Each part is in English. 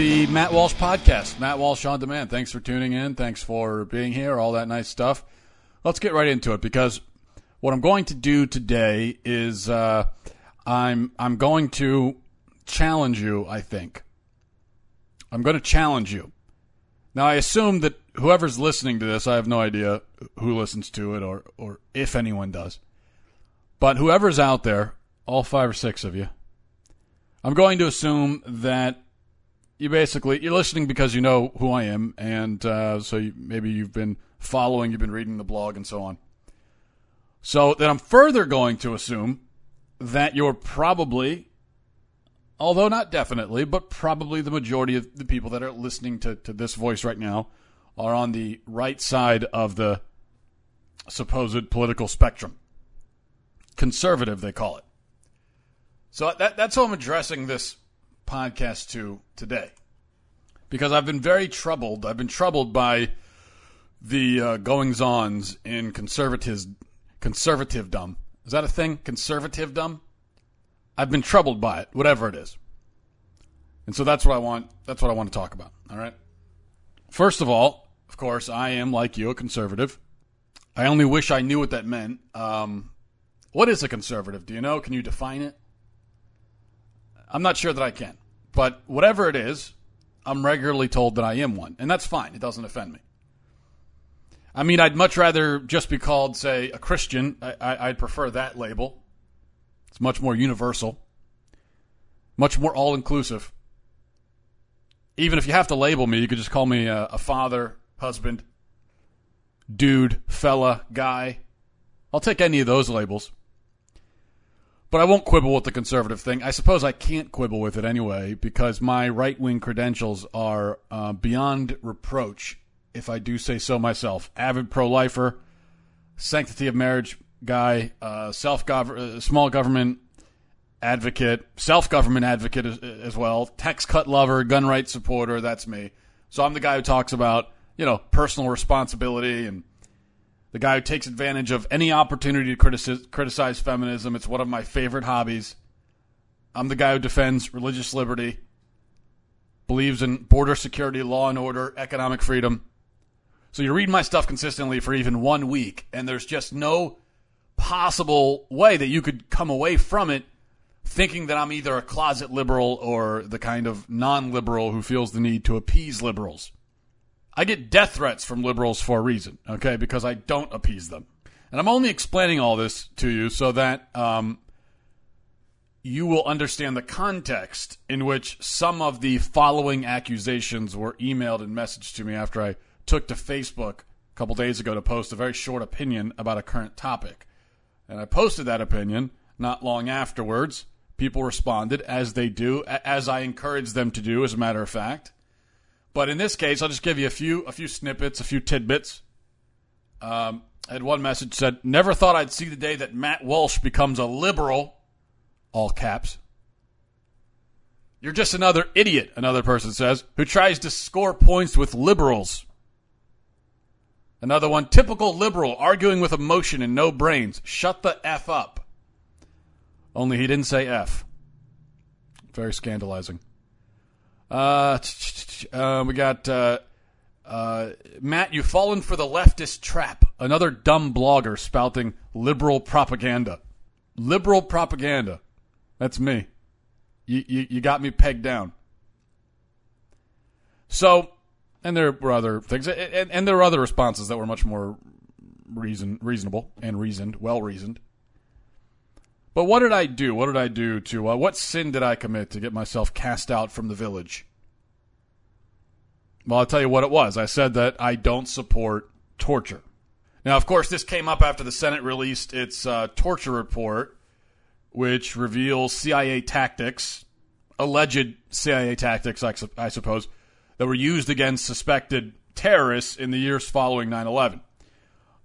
the Matt Walsh podcast. Matt Walsh on demand. Thanks for tuning in. Thanks for being here. All that nice stuff. Let's get right into it because what I'm going to do today is uh, I'm I'm going to challenge you. I think I'm going to challenge you. Now I assume that whoever's listening to this, I have no idea who listens to it or or if anyone does, but whoever's out there, all five or six of you, I'm going to assume that you basically you're listening because you know who I am, and uh, so you, maybe you've been following, you've been reading the blog, and so on. So then I'm further going to assume that you're probably, although not definitely, but probably the majority of the people that are listening to, to this voice right now are on the right side of the supposed political spectrum. Conservative, they call it. So that, that's how I'm addressing this podcast to today. Because I've been very troubled. I've been troubled by the uh, goings ons in conservative conservative dumb. Is that a thing? Conservative dumb? I've been troubled by it, whatever it is. And so that's what I want that's what I want to talk about. All right. First of all, of course, I am like you, a conservative. I only wish I knew what that meant. Um, what is a conservative? Do you know? Can you define it? I'm not sure that I can. But whatever it is, I'm regularly told that I am one. And that's fine. It doesn't offend me. I mean, I'd much rather just be called, say, a Christian. I, would prefer that label. It's much more universal, much more all inclusive. Even if you have to label me, you could just call me a, a father, husband, dude, fella, guy. I'll take any of those labels. But I won't quibble with the conservative thing. I suppose I can't quibble with it anyway because my right wing credentials are uh, beyond reproach, if I do say so myself. Avid pro lifer, sanctity of marriage guy, uh, self uh, small government advocate, self government advocate as, as well, tax cut lover, gun rights supporter. That's me. So I'm the guy who talks about you know personal responsibility and the guy who takes advantage of any opportunity to criticize, criticize feminism. It's one of my favorite hobbies. I'm the guy who defends religious liberty, believes in border security, law and order, economic freedom. So you read my stuff consistently for even one week, and there's just no possible way that you could come away from it thinking that I'm either a closet liberal or the kind of non liberal who feels the need to appease liberals. I get death threats from liberals for a reason, okay, because I don't appease them. And I'm only explaining all this to you so that um, you will understand the context in which some of the following accusations were emailed and messaged to me after I took to Facebook a couple days ago to post a very short opinion about a current topic. And I posted that opinion not long afterwards. People responded, as they do, as I encouraged them to do, as a matter of fact. But in this case, I'll just give you a few a few snippets, a few tidbits. Um, I had one message said, "Never thought I'd see the day that Matt Walsh becomes a liberal." All caps. You're just another idiot, another person says, who tries to score points with liberals. Another one, typical liberal, arguing with emotion and no brains. Shut the F up. Only he didn't say F. Very scandalizing. Uh, uh, we got uh, uh, Matt. You've fallen for the leftist trap. Another dumb blogger spouting liberal propaganda. Liberal propaganda. That's me. You, you, you got me pegged down. So, and there were other things, and, and there were other responses that were much more reason reasonable and reasoned, well reasoned. But what did I do? What did I do to uh, what sin did I commit to get myself cast out from the village? Well, I'll tell you what it was. I said that I don't support torture. Now, of course, this came up after the Senate released its uh, torture report, which reveals CIA tactics, alleged CIA tactics, I, su- I suppose, that were used against suspected terrorists in the years following 9 11.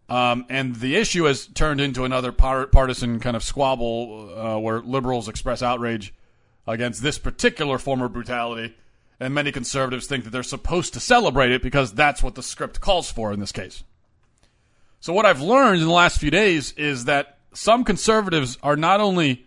Um, and the issue has turned into another par- partisan kind of squabble uh, where liberals express outrage against this particular form of brutality, and many conservatives think that they're supposed to celebrate it because that's what the script calls for in this case. So, what I've learned in the last few days is that some conservatives are not only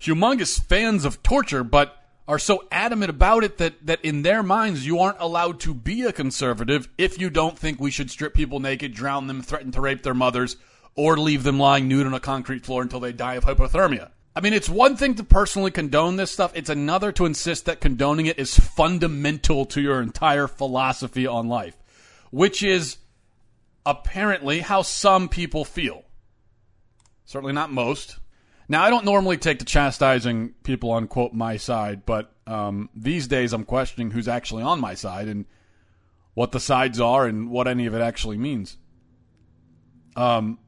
humongous fans of torture, but are so adamant about it that, that in their minds you aren't allowed to be a conservative if you don't think we should strip people naked, drown them, threaten to rape their mothers, or leave them lying nude on a concrete floor until they die of hypothermia. I mean, it's one thing to personally condone this stuff, it's another to insist that condoning it is fundamental to your entire philosophy on life, which is apparently how some people feel. Certainly not most. Now, I don't normally take to chastising people on, quote, my side, but um, these days I'm questioning who's actually on my side and what the sides are and what any of it actually means. Um,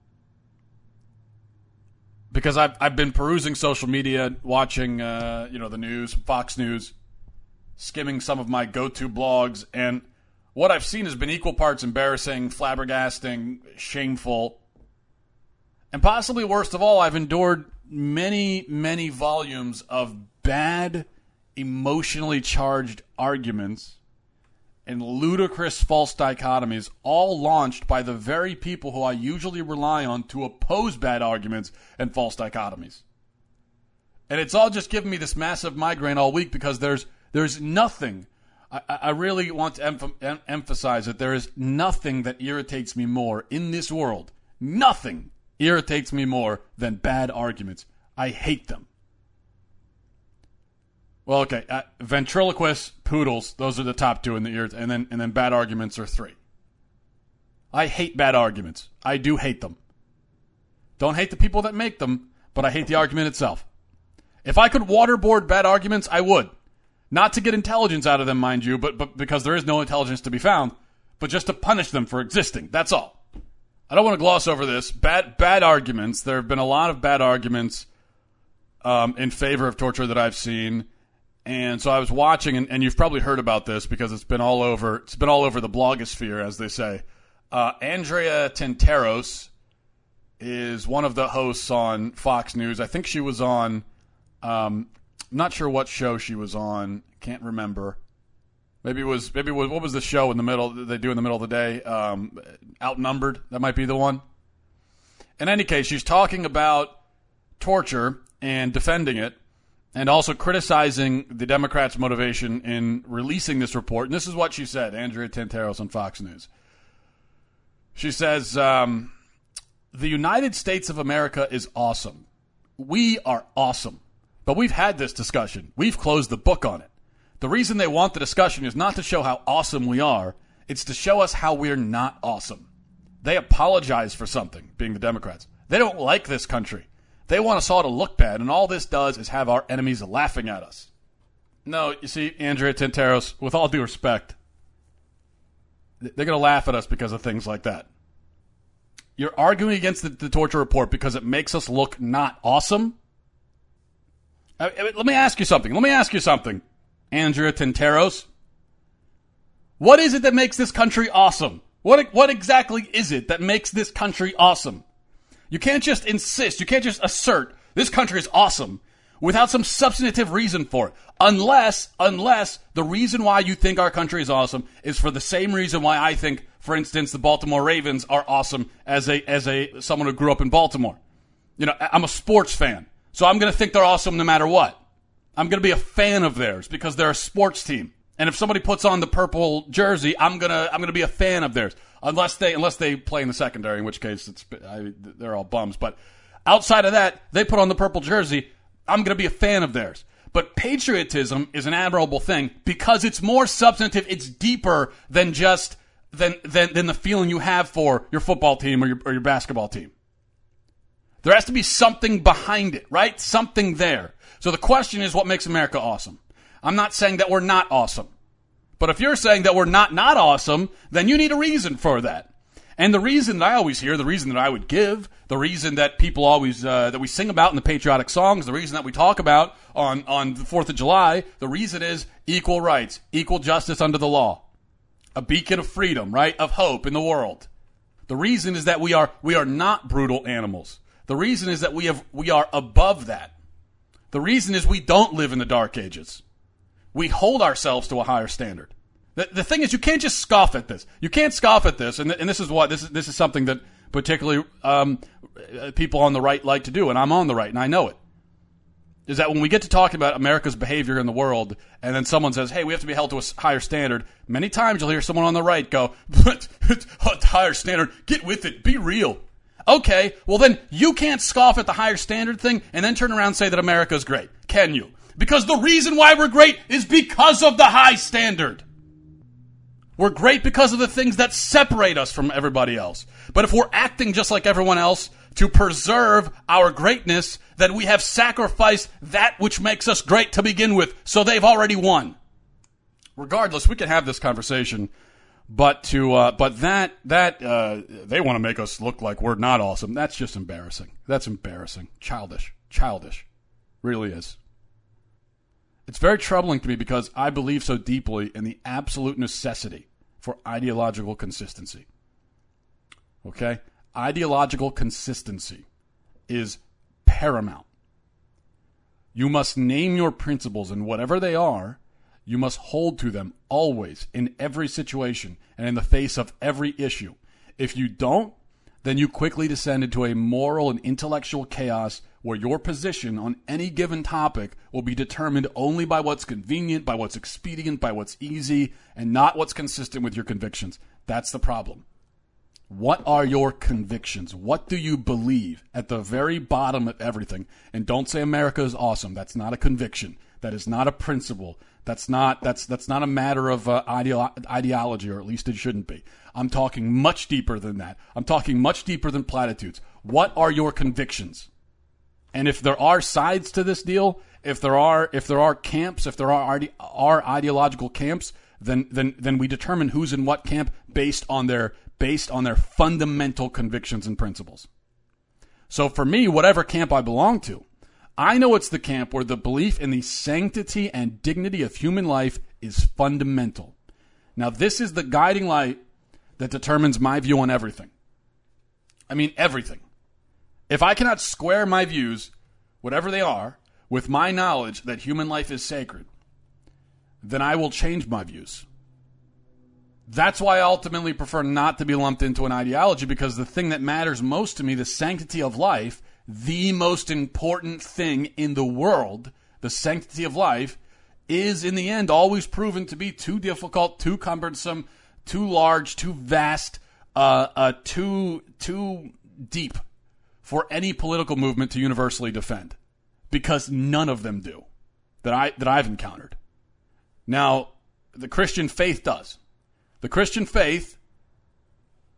because I've, I've been perusing social media, watching, uh, you know, the news, Fox News, skimming some of my go-to blogs, and what I've seen has been equal parts embarrassing, flabbergasting, shameful, and possibly worst of all, I've endured many, many volumes of bad, emotionally charged arguments and ludicrous false dichotomies, all launched by the very people who I usually rely on to oppose bad arguments and false dichotomies. And it's all just giving me this massive migraine all week because there's there's nothing. I, I really want to emph- em- emphasize that there is nothing that irritates me more in this world. Nothing irritates me more than bad arguments. I hate them. Well, okay, uh, ventriloquists, poodles, those are the top two in the ears, and then and then bad arguments are three. I hate bad arguments. I do hate them. Don't hate the people that make them, but I hate the argument itself. If I could waterboard bad arguments, I would. Not to get intelligence out of them, mind you, but, but because there is no intelligence to be found, but just to punish them for existing. That's all. I don't want to gloss over this. Bad bad arguments. There have been a lot of bad arguments um, in favor of torture that I've seen, and so I was watching, and, and, you've probably heard about this because it's been all over. It's been all over the blogosphere, as they say. Uh, Andrea Tantaros is one of the hosts on Fox News. I think she was on. Um, not sure what show she was on. Can't remember. Maybe it was maybe it was what was the show in the middle they do in the middle of the day? Um, outnumbered. That might be the one. In any case, she's talking about torture and defending it, and also criticizing the Democrats' motivation in releasing this report. And this is what she said, Andrea Tantaros on Fox News. She says, um, "The United States of America is awesome. We are awesome, but we've had this discussion. We've closed the book on it." The reason they want the discussion is not to show how awesome we are, it's to show us how we're not awesome. They apologize for something, being the Democrats. They don't like this country. They want us all to look bad, and all this does is have our enemies laughing at us. No, you see, Andrea Tantaros, with all due respect, they're going to laugh at us because of things like that. You're arguing against the, the torture report because it makes us look not awesome? I, I, let me ask you something. Let me ask you something. Andrea Tantaros. What is it that makes this country awesome? What, what exactly is it that makes this country awesome? You can't just insist, you can't just assert this country is awesome without some substantive reason for it. Unless, unless the reason why you think our country is awesome is for the same reason why I think, for instance, the Baltimore Ravens are awesome as a, as a, someone who grew up in Baltimore. You know, I'm a sports fan, so I'm going to think they're awesome no matter what. I'm going to be a fan of theirs because they're a sports team. And if somebody puts on the purple jersey, I'm gonna I'm gonna be a fan of theirs, unless they unless they play in the secondary, in which case it's I, they're all bums. But outside of that, they put on the purple jersey, I'm gonna be a fan of theirs. But patriotism is an admirable thing because it's more substantive, it's deeper than just than than, than the feeling you have for your football team or your, or your basketball team. There has to be something behind it, right? Something there. So the question is what makes America awesome? I'm not saying that we're not awesome. But if you're saying that we're not not awesome, then you need a reason for that. And the reason that I always hear, the reason that I would give, the reason that people always uh, that we sing about in the patriotic songs, the reason that we talk about on on the Fourth of July, the reason is equal rights, equal justice under the law, a beacon of freedom, right, of hope in the world. The reason is that we are we are not brutal animals. The reason is that we have we are above that. The reason is we don't live in the dark ages. We hold ourselves to a higher standard. The, the thing is, you can't just scoff at this. You can't scoff at this, and, th- and this is what this is. This is something that particularly um, people on the right like to do, and I'm on the right, and I know it. is that when we get to talking about America's behavior in the world, and then someone says, "Hey, we have to be held to a higher standard," many times you'll hear someone on the right go, "Higher standard, get with it, be real." Okay, well then you can't scoff at the higher standard thing and then turn around and say that America's great, can you? Because the reason why we're great is because of the high standard. We're great because of the things that separate us from everybody else. But if we're acting just like everyone else to preserve our greatness, then we have sacrificed that which makes us great to begin with. So they've already won. Regardless, we can have this conversation, but to uh, but that that uh, they want to make us look like we're not awesome. That's just embarrassing. That's embarrassing. Childish. Childish. Really is. It's very troubling to me because I believe so deeply in the absolute necessity for ideological consistency. Okay? Ideological consistency is paramount. You must name your principles, and whatever they are, you must hold to them always, in every situation, and in the face of every issue. If you don't, then you quickly descend into a moral and intellectual chaos where your position on any given topic will be determined only by what's convenient, by what's expedient, by what's easy, and not what's consistent with your convictions. That's the problem. What are your convictions? What do you believe at the very bottom of everything? And don't say America is awesome. That's not a conviction. That is not a principle. That's not that's that's not a matter of uh, ideo- ideology, or at least it shouldn't be. I'm talking much deeper than that. I'm talking much deeper than platitudes. What are your convictions? And if there are sides to this deal, if there are if there are camps, if there are are ideological camps, then then then we determine who's in what camp based on their based on their fundamental convictions and principles. So for me, whatever camp I belong to, I know it's the camp where the belief in the sanctity and dignity of human life is fundamental. Now, this is the guiding light that determines my view on everything. I mean, everything. If I cannot square my views, whatever they are, with my knowledge that human life is sacred, then I will change my views. That's why I ultimately prefer not to be lumped into an ideology because the thing that matters most to me, the sanctity of life, the most important thing in the world, the sanctity of life, is in the end always proven to be too difficult, too cumbersome, too large, too vast, uh, uh, too too deep for any political movement to universally defend, because none of them do that I that I've encountered. Now, the Christian faith does. The Christian faith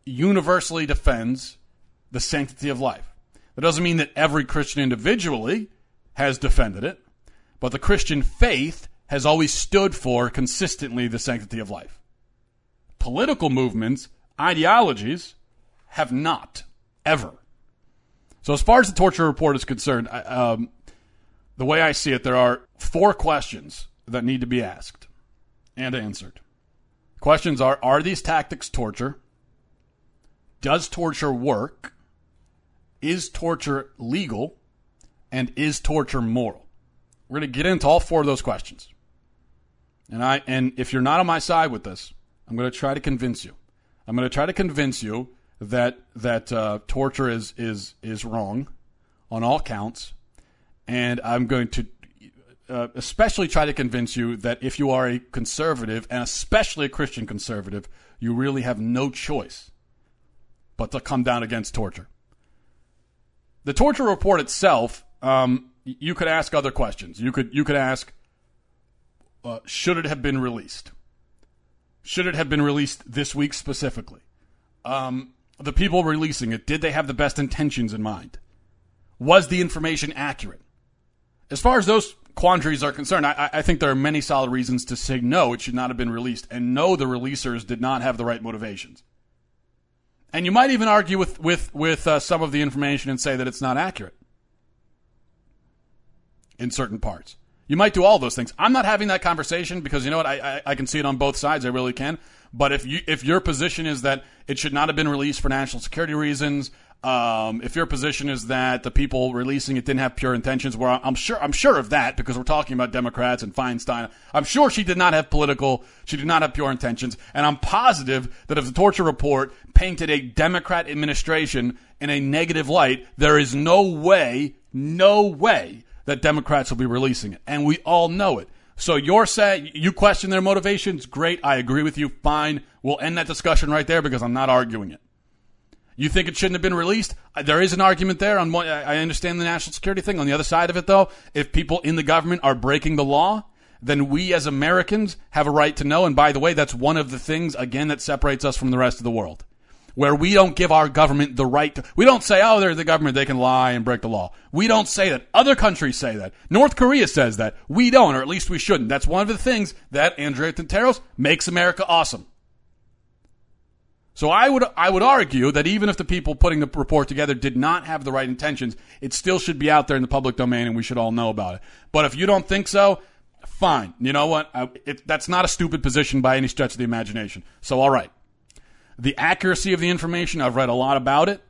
universally defends the sanctity of life. That doesn't mean that every Christian individually has defended it, but the Christian faith has always stood for consistently the sanctity of life. Political movements, ideologies, have not, ever. So, as far as the torture report is concerned, I, um, the way I see it, there are four questions that need to be asked and answered. Questions are Are these tactics torture? Does torture work? Is torture legal? And is torture moral? We're going to get into all four of those questions. And I and if you're not on my side with this, I'm going to try to convince you. I'm going to try to convince you that that uh, torture is is is wrong on all counts, and I'm going to uh, especially try to convince you that if you are a conservative, and especially a Christian conservative, you really have no choice but to come down against torture. The torture report itself, um, you could ask other questions. You could you could ask, uh, should it have been released? Should it have been released this week specifically? Um, the people releasing it, did they have the best intentions in mind? Was the information accurate? As far as those quandaries are concerned, I, I, think there are many solid reasons to say no, it should not have been released, and no, the releasers did not have the right motivations. And you might even argue with with with uh, some of the information and say that it's not accurate in certain parts. You might do all those things. I'm not having that conversation because you know what? I, I, I can see it on both sides. I really can. But if you if your position is that it should not have been released for national security reasons, um, if your position is that the people releasing it didn't have pure intentions, well, I'm sure I'm sure of that because we're talking about Democrats and Feinstein. I'm sure she did not have political, she did not have pure intentions, and I'm positive that if the torture report painted a Democrat administration in a negative light, there is no way, no way that Democrats will be releasing it, and we all know it. So you're saying you question their motivations? Great, I agree with you. Fine, we'll end that discussion right there because I'm not arguing it. You think it shouldn't have been released? Uh, there is an argument there. On one, I understand the national security thing. On the other side of it, though, if people in the government are breaking the law, then we as Americans have a right to know. And by the way, that's one of the things again that separates us from the rest of the world where we don't give our government the right to, we don't say, oh, they're the government, they can lie and break the law. We don't say that. Other countries say that. North Korea says that. We don't, or at least we shouldn't. That's one of the things that Andrea Tantaros makes America awesome. So I would I would argue that even if the people putting the report together did not have the right intentions, it still should be out there in the public domain, and we should all know about it. But if you don't think so, fine. You know what? I, it, that's not a stupid position by any stretch of the imagination. So all right, the accuracy of the information, I've read a lot about it.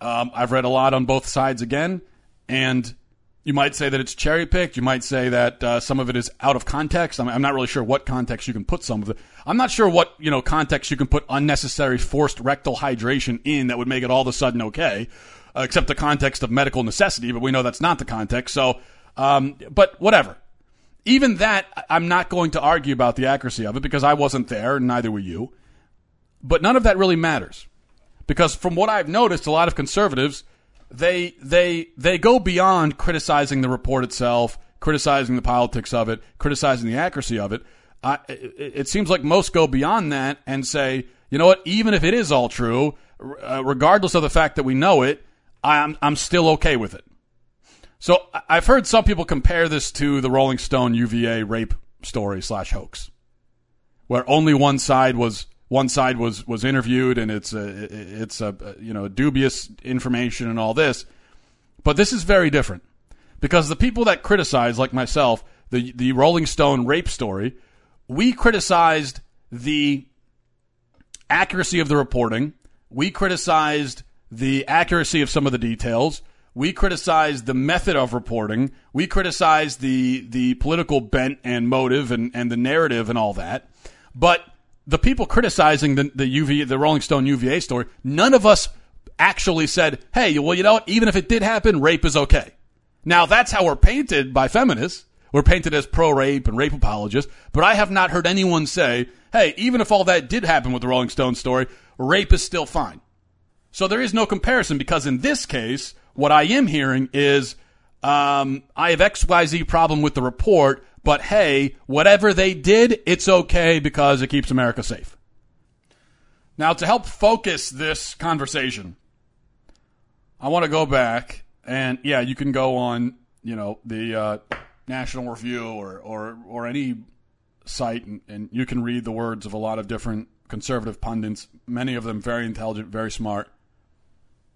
Um, I've read a lot on both sides again, and you might say that it's cherry picked. You might say that uh, some of it is out of context. I'm, I'm, not really sure what context you can put some of it. I'm not sure what you know context you can put unnecessary forced rectal hydration in that would make it all of a sudden okay, uh, except the context of medical necessity. But we know that's not the context. So, um, but whatever. Even that, I'm not going to argue about the accuracy of it because I wasn't there, and neither were you. But none of that really matters because from what I've noticed, a lot of conservatives they they they go beyond criticizing the report itself, criticizing the politics of it, criticizing the accuracy of it. Uh, it, it, seems like most go beyond that and say, you know what? Even if it is all true, uh, regardless of the fact that we know it, I'm I'm still okay with it. So I've heard some people compare this to the Rolling Stone UVA rape story slash hoax, where only one side was one side was was interviewed and it's a it's a you know dubious information and all this but this is very different. Because the people that criticize like myself the the Rolling Stone rape story we criticized the accuracy of the reporting. We criticized the accuracy of some of the details. We criticized the method of reporting. We criticized the the political bent and motive and, and the narrative and all that. But the people criticizing the the UV the Rolling Stone UVA story, none of us actually said, "Hey, well, you know what? Even if it did happen, rape is okay." Now that's how we're painted by feminists. We're painted as pro-rape and rape apologists, but I have not heard anyone say, "Hey, even if all that did happen with the Rolling Stone story, rape is still fine." So there is no comparison because in this case, what I am hearing is um, I have XYZ problem with the report, but hey, whatever they did, it's okay because it keeps America safe. Now, to help focus this conversation, I want to go back and yeah, you can go on, you know, the uh, National Review or or or any site, and, and you can read the words of a lot of different conservative pundits. Many of them very intelligent, very smart,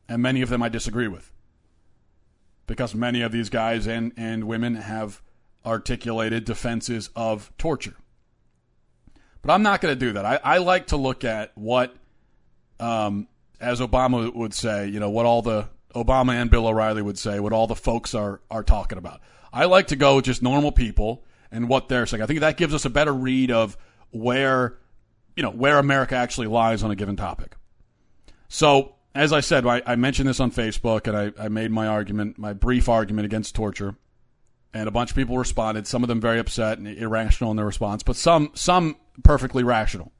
and many of them I disagree with because many of these guys and and women have articulated defenses of torture. But I'm not going to do that. I, I, like to look at what, um, as Obama would say, you know, what all the Obama and Bill O'Reilly would say, what all the folks are are talking about. I like to go with just normal people and what they're saying. I think that gives us a better read of where, you know, where America actually lies on a given topic. So, as I said, I, I mentioned this on Facebook and I, I made my argument, my brief argument against torture and a bunch of people responded. Some of them very upset and irrational in their response, but some some perfectly rational.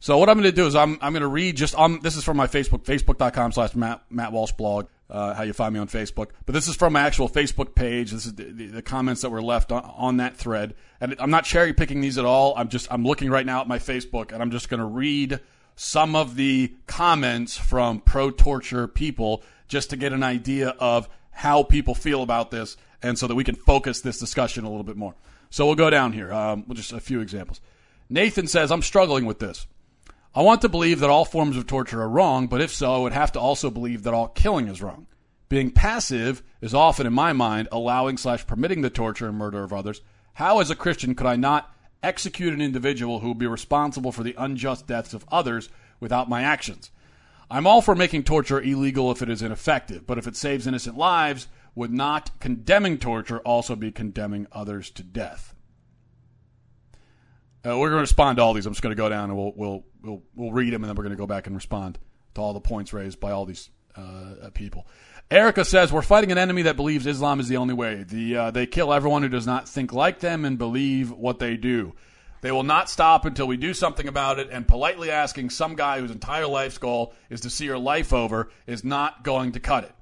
So what I'm going to do is I'm I'm going to read just um this is from my Facebook facebook.com slash Matt Matt Walsh blog uh, how you find me on Facebook, but this is from my actual Facebook page. This is the, the, the comments that were left on, on that thread, and I'm not cherry picking these at all. I'm just I'm looking right now at my Facebook, and I'm just going to read some of the comments from pro torture people just to get an idea of how people feel about this and so that we can focus this discussion a little bit more. So we'll go down here. Um, just a few examples. Nathan says, I'm struggling with this. I want to believe that all forms of torture are wrong, but if so, I would have to also believe that all killing is wrong. Being passive is often, in my mind, allowing slash permitting the torture and murder of others. How, as a Christian, could I not execute an individual who would be responsible for the unjust deaths of others without my actions? I'm all for making torture illegal if it is ineffective, but if it saves innocent lives, would not condemning torture also be condemning others to death? Uh, we're going to respond to all these. I'm just going to go down and we'll we'll we'll, we'll read them and then we're going to go back and respond to all the points raised by all these uh, people. Erica says we're fighting an enemy that believes Islam is the only way. The uh, they kill everyone who does not think like them and believe what they do. They will not stop until we do something about it. And politely asking some guy whose entire life's goal is to see your life over is not going to cut it.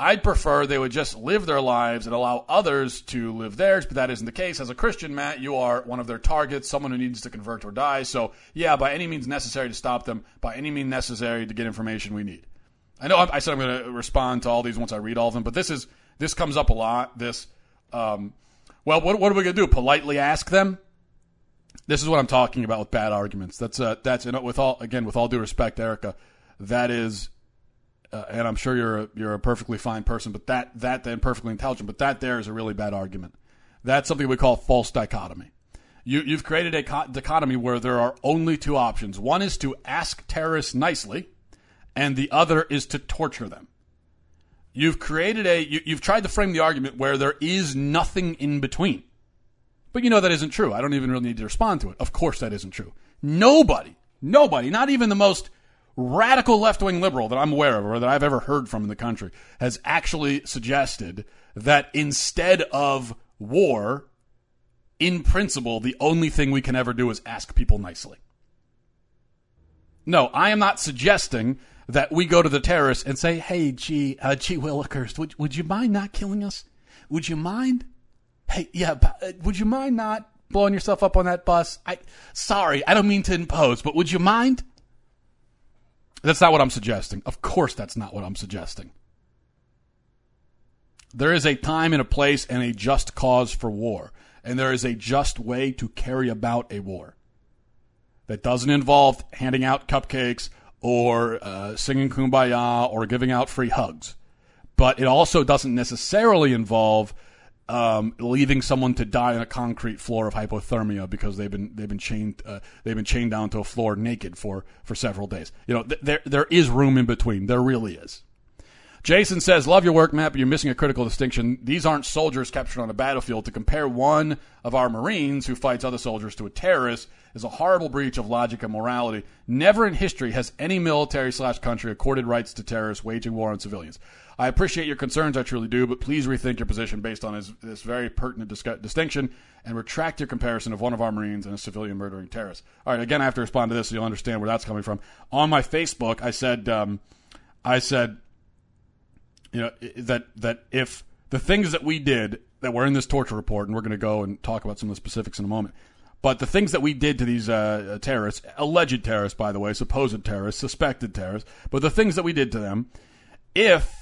I'd prefer they would just live their lives and allow others to live theirs, but that isn't the case. As a Christian, Matt, you are one of their targets, someone who needs to convert or die. So, yeah, by any means necessary to stop them, by any means necessary to get information we need. I know I said I'm going to respond to all these once I read all of them, but this is this comes up a lot. This, um, well, what, what are we going to do? Politely ask them? This is what I'm talking about with bad arguments. That's uh, that's with all again with all due respect, Erica, that is, uh, and I'm sure you're a, you're a perfectly fine person, but that that then perfectly intelligent, but that there is a really bad argument. That's something we call false dichotomy. You, you've created a dichotomy where there are only two options. One is to ask terrorists nicely and the other is to torture them. You've created a, you, have tried to frame the argument where there is nothing in between. But you know that isn't true. I don't even really need to respond to it. Of course that isn't true. Nobody, nobody, not even the most radical left wing liberal that I'm aware of or that I've ever heard from in the country has actually suggested that instead of war, in principle, the only thing we can ever do is ask people nicely. No, I am not suggesting that we go to the terrorists and say, "Hey, gee, uh, gee Willikers, would would you mind not killing us? Would you mind? Hey, yeah, uh, would you mind not blowing yourself up on that bus? I sorry, I don't mean to impose, but would you mind?" That's not what I'm suggesting. Of course, that's not what I'm suggesting. There is a time and a place and a just cause for war, and there is a just way to carry about a war that doesn't involve handing out cupcakes or uh, singing kumbaya or giving out free hugs. But it also doesn't necessarily involve um, leaving someone to die on a concrete floor of hypothermia because they've been they've been chained uh, they've been chained down to a floor naked for for several days. You know, th- there there is room in between. There really is. Jason says, Love your work, Matt, but you're missing a critical distinction. These aren't soldiers captured on a battlefield. To compare one of our Marines who fights other soldiers to a terrorist is a horrible breach of logic and morality. Never in history has any military slash country accorded rights to terrorists waging war on civilians. I appreciate your concerns, I truly do, but please rethink your position based on this, this very pertinent dis- distinction and retract your comparison of one of our Marines and a civilian murdering terrorist. All right, again, I have to respond to this so you'll understand where that's coming from. On my Facebook, I said, um, I said, you know that that if the things that we did that were in this torture report, and we're going to go and talk about some of the specifics in a moment. But the things that we did to these uh, terrorists, alleged terrorists, by the way, supposed terrorists, suspected terrorists, but the things that we did to them, if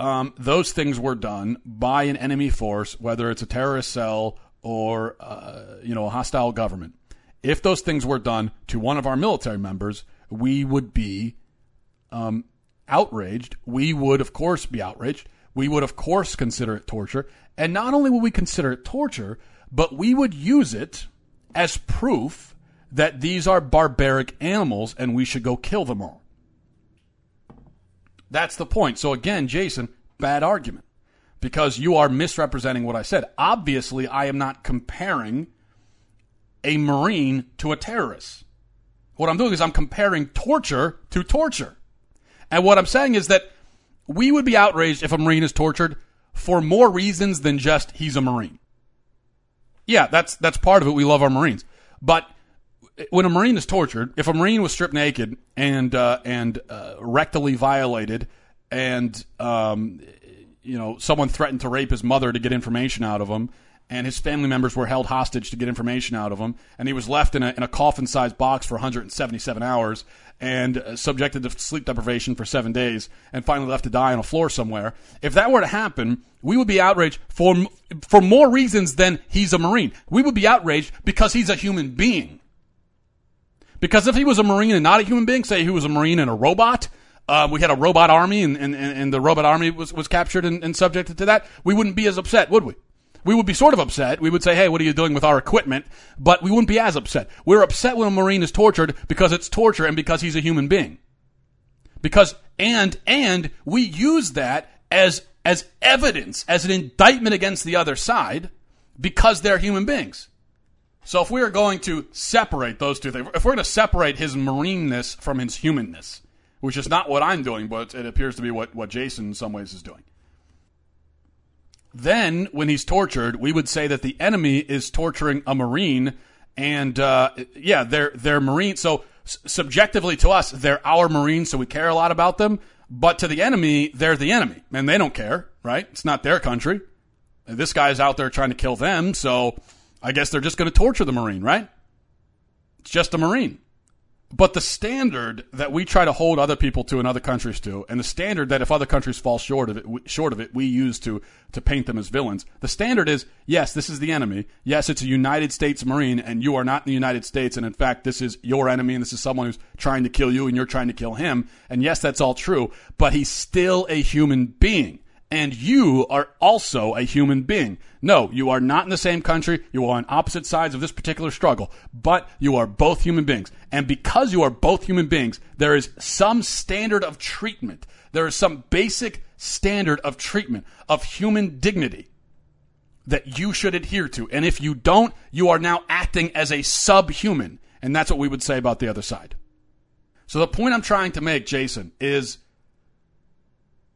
um, those things were done by an enemy force, whether it's a terrorist cell or uh, you know a hostile government, if those things were done to one of our military members, we would be um, outraged, we would, of course, be outraged. We would, of course, consider it torture. And not only would we consider it torture, but we would use it as proof that these are barbaric animals and we should go kill them all. That's the point. So, again, Jason, bad argument because you are misrepresenting what I said. Obviously, I am not comparing a Marine to a terrorist. What I'm doing is I'm comparing torture to torture. And what I'm saying is that we would be outraged if a Marine is tortured for more reasons than just he's a Marine. Yeah, that's that's part of it. We love our Marines, but when a Marine is tortured, if a Marine was stripped naked and uh, and uh, rectally violated, and um, you know someone threatened to rape his mother to get information out of him, and his family members were held hostage to get information out of him, and he was left in a, in a coffin-sized box for 177 hours and uh, subjected to sleep deprivation for seven days, and finally left to die on a floor somewhere. If that were to happen, we would be outraged for for more reasons than he's a marine. We would be outraged because he's a human being. Because if he was a marine and not a human being, say he was a marine and a robot, uh, we had a robot army and, and, and the robot army was, was captured and, and subjected to that, we wouldn't be as upset, would we? We would be sort of upset. We would say, hey, what are you doing with our equipment? But we wouldn't be as upset. We're upset when a Marine is tortured because it's torture and because he's a human being. Because, and, and we use that as, as evidence, as an indictment against the other side because they're human beings. So if we are going to separate those two things, if we're going to separate his marineness from his humanness, which is not what I'm doing, but it appears to be what, what Jason in some ways is doing. Then, when he's tortured, we would say that the enemy is torturing a Marine, and uh, yeah, they're they're Marine. So subjectively to us, they're our Marines, so we care a lot about them. But to the enemy, they're the enemy, and they don't care, right? It's not their country. This guy's out there trying to kill them, so I guess they're just going to torture the Marine, right? It's just a Marine. But the standard that we try to hold other people to and other countries to, and the standard that if other countries fall short of it, we, short of it, we use to to paint them as villains. The standard is yes, this is the enemy. Yes, it's a United States Marine, and you are not in the United States, and in fact, this is your enemy, and this is someone who's trying to kill you, and you're trying to kill him. And yes, that's all true, but he's still a human being and you are also a human being. No, you are not in the same country. You are on opposite sides of this particular struggle, but you are both human beings. And because you are both human beings, there is some standard of treatment. There is some basic standard of treatment of human dignity that you should adhere to. And if you don't, you are now acting as a subhuman. And that's what we would say about the other side. So the point I'm trying to make, Jason, is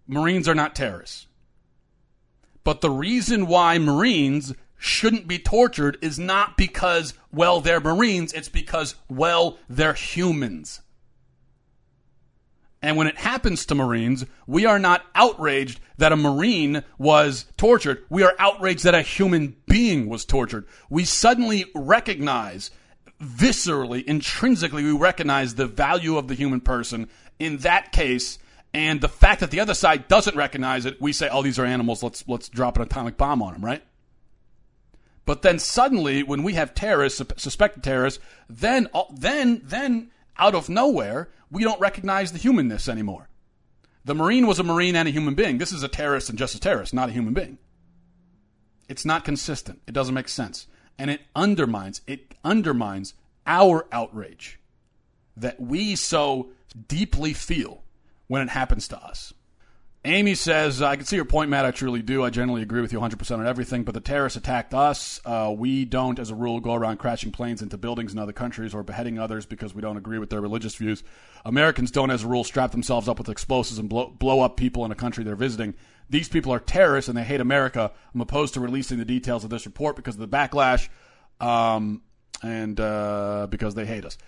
Marines are not terrorists. But the reason why Marines shouldn't be tortured is not because, well, they're Marines. It's because, well, they're humans. And when it happens to Marines, we are not outraged that a Marine was tortured. We are outraged that a human being was tortured. We suddenly recognize, viscerally, intrinsically, we recognize the value of the human person. In that case, and the fact that the other side doesn't recognize it, we say, "Oh, these are animals. Let's let's drop an atomic bomb on them," right? But then suddenly, when we have terrorists, suspected terrorists, then then then out of nowhere, we don't recognize the humanness anymore. The Marine was a Marine and a human being. This is a terrorist and just a terrorist, not a human being. It's not consistent. It doesn't make sense, and it undermines it undermines our outrage that we so deeply feel when it happens to us. Amy says, I can see your point, Matt. I truly do. I generally agree with you 100% on everything, but the terrorists attacked us. Uh, we don't, as a rule, go around crashing planes into buildings in other countries or beheading others because we don't agree with their religious views. Americans don't, as a rule, strap themselves up with explosives and blow, blow up people in a country they're visiting. These people are terrorists and they hate America. I'm opposed to releasing the details of this report because of the backlash um, and uh, because they hate us.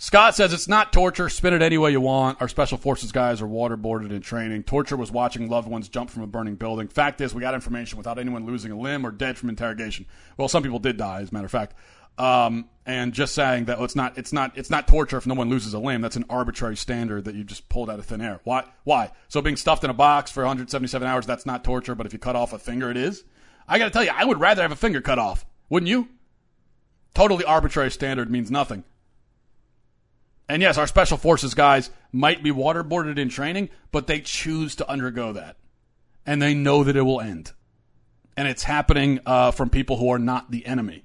Scott says it's not torture. Spin it any way you want. Our special forces guys are waterboarded in training. Torture was watching loved ones jump from a burning building. Fact is, we got information without anyone losing a limb or dead from interrogation. Well, some people did die, as a matter of fact. Um, and just saying that well, it's not it's not it's not torture if no one loses a limb. That's an arbitrary standard that you just pulled out of thin air. Why? Why? So being stuffed in a box for 177 hours, that's not torture. But if you cut off a finger, it is. I got to tell you, I would rather have a finger cut off. Wouldn't you? Totally arbitrary standard means nothing. And yes, our special forces guys might be waterboarded in training, but they choose to undergo that. And they know that it will end. And it's happening uh, from people who are not the enemy.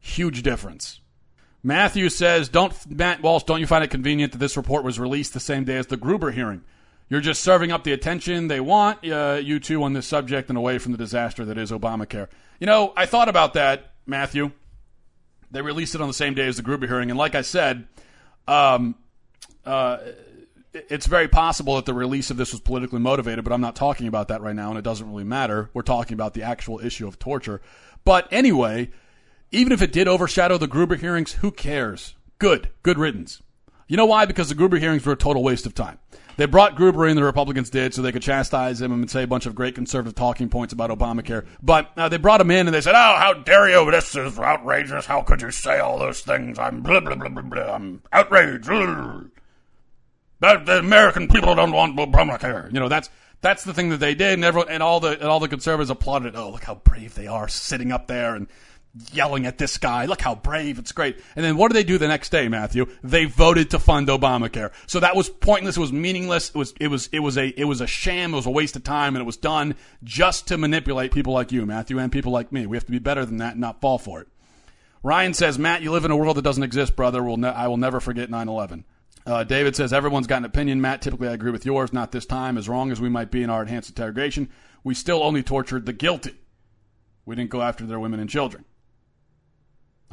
Huge difference. Matthew says, "Don't Matt Walsh, don't you find it convenient that this report was released the same day as the Gruber hearing? You're just serving up the attention they want uh, you two on this subject and away from the disaster that is Obamacare." You know, I thought about that, Matthew. They released it on the same day as the Gruber hearing, and like I said, um, uh, it's very possible that the release of this was politically motivated, but I'm not talking about that right now, and it doesn't really matter. We're talking about the actual issue of torture. But anyway, even if it did overshadow the Gruber hearings, who cares? Good. Good riddance. You know why? Because the Gruber hearings were a total waste of time. They brought Gruber in, the Republicans did, so they could chastise him and say a bunch of great conservative talking points about Obamacare. But uh, they brought him in and they said, "Oh, how dare you! This is outrageous! How could you say all those things? I'm blah blah blah blah blah. I'm outraged. That the American people don't want Obamacare. You know that's." That's the thing that they did, and everyone and all the and all the conservatives applauded. Oh, look how brave they are, sitting up there and yelling at this guy. Look how brave. It's great. And then what do they do the next day, Matthew? They voted to fund Obamacare. So that was pointless. It was meaningless. It was, it was, it was a, it was a sham. It was a waste of time and it was done just to manipulate people like you, Matthew, and people like me. We have to be better than that and not fall for it. Ryan says, Matt, you live in a world that doesn't exist, brother. We'll ne- I will never forget 9-11. Uh, David says, everyone's got an opinion, Matt. Typically, I agree with yours. Not this time. As wrong as we might be in our enhanced interrogation, we still only tortured the guilty. We didn't go after their women and children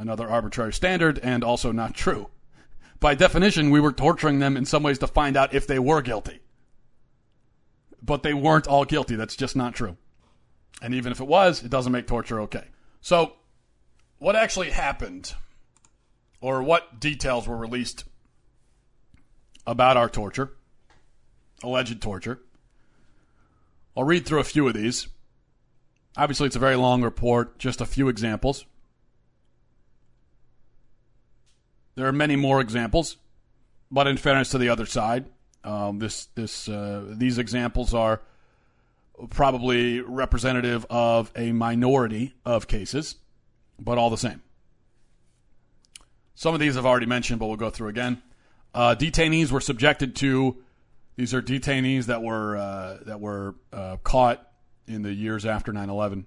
another arbitrary standard and also not true. by definition, we were torturing them in some ways to find out if they were guilty. But they weren't all guilty. That's just not true. And even if it was, it doesn't make torture okay. So, what actually happened, or what details were released about our torture, alleged torture? I'll read through a few of these. Obviously, it's a very long report, just a few examples. There are many more examples, but in fairness to the other side, um, this this uh, these examples are probably representative of a minority of cases, but all the same. Some of these I've already mentioned, but we'll go through again. Uh, detainees were subjected to. These are detainees that were uh, that were uh, caught in the years after 9/11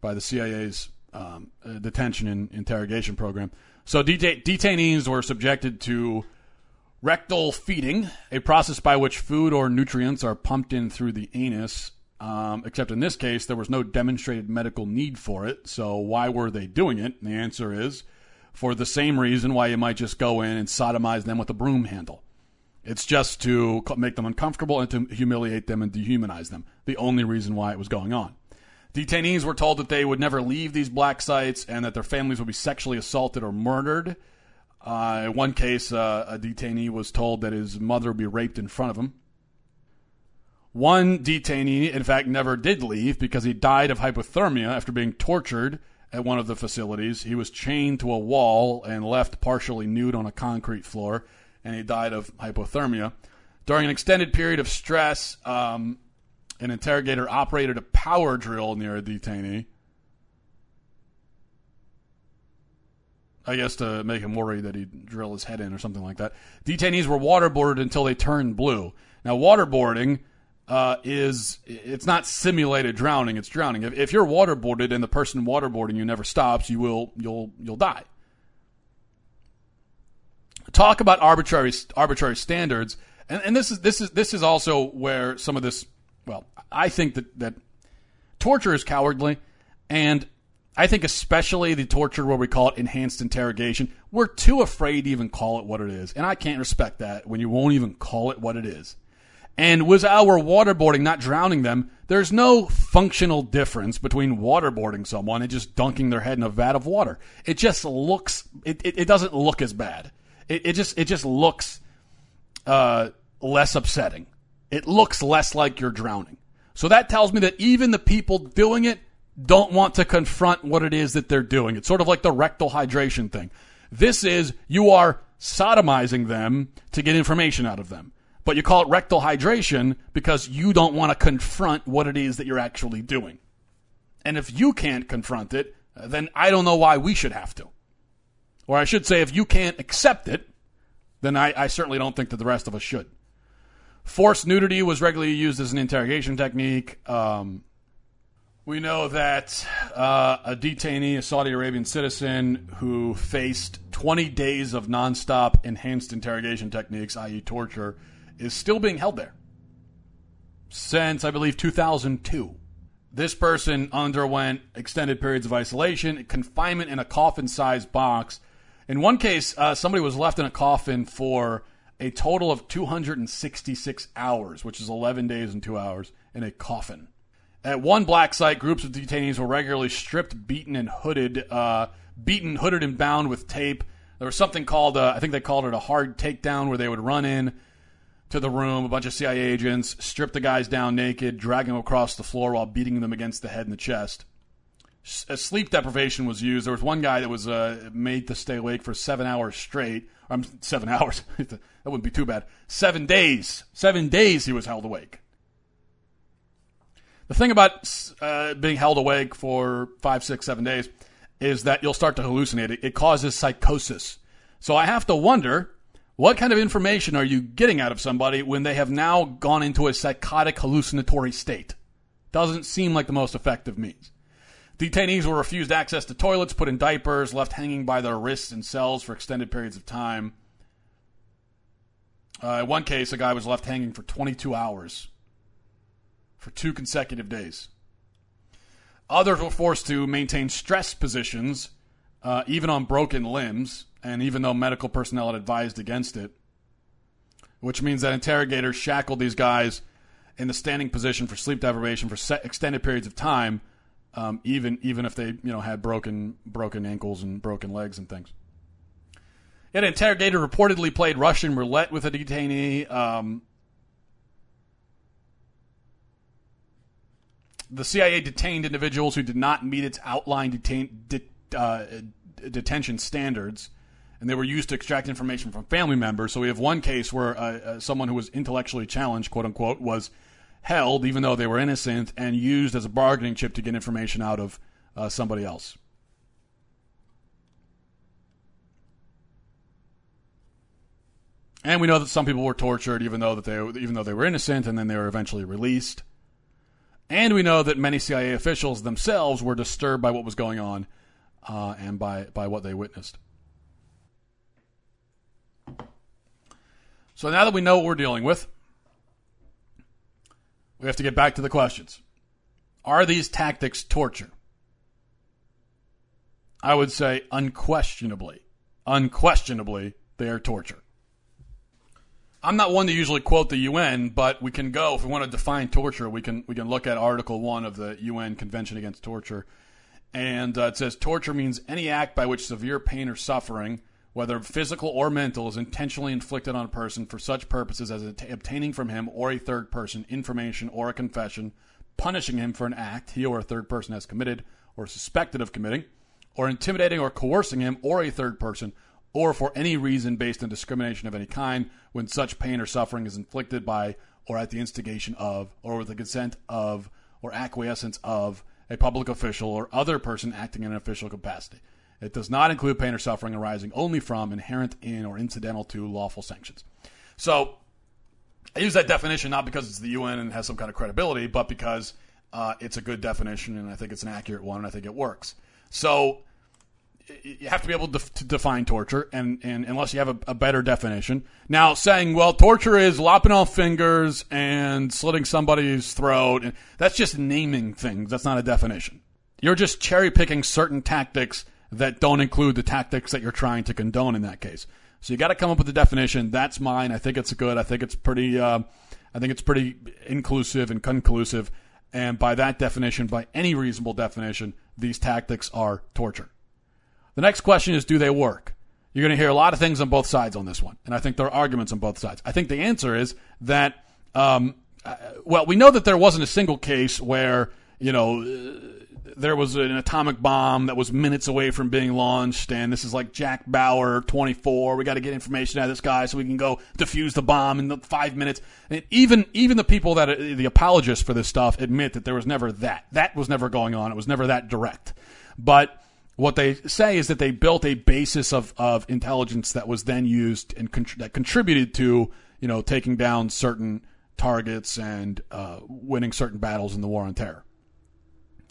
by the CIA's um, uh, detention and interrogation program. So det- detainees were subjected to rectal feeding, a process by which food or nutrients are pumped in through the anus. Um, except in this case, there was no demonstrated medical need for it. So why were they doing it? And the answer is for the same reason why you might just go in and sodomize them with a broom handle. It's just to make them uncomfortable and to humiliate them and dehumanize them. The only reason why it was going on. Detainees were told that they would never leave these black sites and that their families would be sexually assaulted or murdered. Uh, in one case, uh, a detainee was told that his mother would be raped in front of him. One detainee, in fact, never did leave because he died of hypothermia after being tortured at one of the facilities. He was chained to a wall and left partially nude on a concrete floor, and he died of hypothermia. During an extended period of stress, um, an interrogator operated a power drill near a detainee. I guess to make him worry that he'd drill his head in or something like that. Detainees were waterboarded until they turned blue. Now, waterboarding uh, is it's not simulated drowning; it's drowning. If, if you're waterboarded and the person waterboarding you never stops, you will you'll you'll die. Talk about arbitrary arbitrary standards, and, and this is this is this is also where some of this I think that, that torture is cowardly, and I think especially the torture where we call it enhanced interrogation, we're too afraid to even call it what it is. And I can't respect that when you won't even call it what it is. And with our waterboarding not drowning them, there's no functional difference between waterboarding someone and just dunking their head in a vat of water. It just looks, it, it, it doesn't look as bad. It, it just, it just looks uh, less upsetting it looks less like you're drowning. So that tells me that even the people doing it don't want to confront what it is that they're doing. It's sort of like the rectal hydration thing. This is you are sodomizing them to get information out of them. But you call it rectal hydration because you don't want to confront what it is that you're actually doing. And if you can't confront it, then I don't know why we should have to. Or I should say, if you can't accept it, then I, I certainly don't think that the rest of us should. Forced nudity was regularly used as an interrogation technique. Um, we know that uh, a detainee, a Saudi Arabian citizen who faced 20 days of nonstop enhanced interrogation techniques, i.e., torture, is still being held there since, I believe, 2002. This person underwent extended periods of isolation, confinement in a coffin sized box. In one case, uh, somebody was left in a coffin for a total of 266 hours, which is 11 days and two hours, in a coffin. At one black site, groups of detainees were regularly stripped, beaten, and hooded, uh, beaten, hooded, and bound with tape. There was something called, uh, I think they called it a hard takedown, where they would run in to the room, a bunch of CIA agents, strip the guys down naked, drag them across the floor while beating them against the head and the chest. Sleep deprivation was used. There was one guy that was uh, made to stay awake for seven hours straight. I'm seven hours. That wouldn't be too bad. Seven days. Seven days he was held awake. The thing about uh, being held awake for five, six, seven days is that you'll start to hallucinate. It, it causes psychosis. So I have to wonder what kind of information are you getting out of somebody when they have now gone into a psychotic hallucinatory state? Doesn't seem like the most effective means. Detainees were refused access to toilets, put in diapers, left hanging by their wrists in cells for extended periods of time. Uh, in one case, a guy was left hanging for 22 hours for two consecutive days. Others were forced to maintain stress positions, uh, even on broken limbs. And even though medical personnel had advised against it, which means that interrogators shackled these guys in the standing position for sleep deprivation for extended periods of time, um, even even if they you know had broken broken ankles and broken legs and things. An interrogator reportedly played Russian roulette with a detainee. Um, the CIA detained individuals who did not meet its outlined detain, de, uh, detention standards, and they were used to extract information from family members. So we have one case where uh, uh, someone who was intellectually challenged, quote unquote, was held, even though they were innocent, and used as a bargaining chip to get information out of uh, somebody else. And we know that some people were tortured, even though that they even though they were innocent, and then they were eventually released. And we know that many CIA officials themselves were disturbed by what was going on uh, and by by what they witnessed. So now that we know what we're dealing with, we have to get back to the questions. Are these tactics torture? I would say unquestionably, unquestionably, they are torture. I'm not one to usually quote the UN, but we can go if we want to define torture. We can we can look at Article One of the UN Convention Against Torture, and uh, it says torture means any act by which severe pain or suffering, whether physical or mental, is intentionally inflicted on a person for such purposes as obtaining from him or a third person information or a confession, punishing him for an act he or a third person has committed or suspected of committing, or intimidating or coercing him or a third person or for any reason based on discrimination of any kind when such pain or suffering is inflicted by or at the instigation of or with the consent of or acquiescence of a public official or other person acting in an official capacity. It does not include pain or suffering arising only from, inherent in, or incidental to lawful sanctions. So I use that definition not because it's the UN and has some kind of credibility, but because uh, it's a good definition and I think it's an accurate one and I think it works. So you have to be able to, to define torture, and, and unless you have a, a, better definition. Now, saying, well, torture is lopping off fingers and slitting somebody's throat, and that's just naming things. That's not a definition. You're just cherry picking certain tactics that don't include the tactics that you're trying to condone in that case. So you got to come up with a definition. That's mine. I think it's good. I think it's pretty. Uh, I think it's pretty inclusive and conclusive. And by that definition, by any reasonable definition, these tactics are torture. The next question is do they work? You're going to hear a lot of things on both sides on this one, and I think there are arguments on both sides. I think the answer is that, um, uh, well, we know that there wasn't a single case where, you know, uh, there was an atomic bomb that was minutes away from being launched, and this is like Jack Bauer, 24. We got to get information out of this guy so we can go defuse the bomb in the five minutes. And even even the people that the apologists for this stuff admit that there was never that. That was never going on. It was never that direct. But what they say is that they built a basis of, of intelligence that was then used and con- that contributed to you know taking down certain targets and uh, winning certain battles in the war on terror.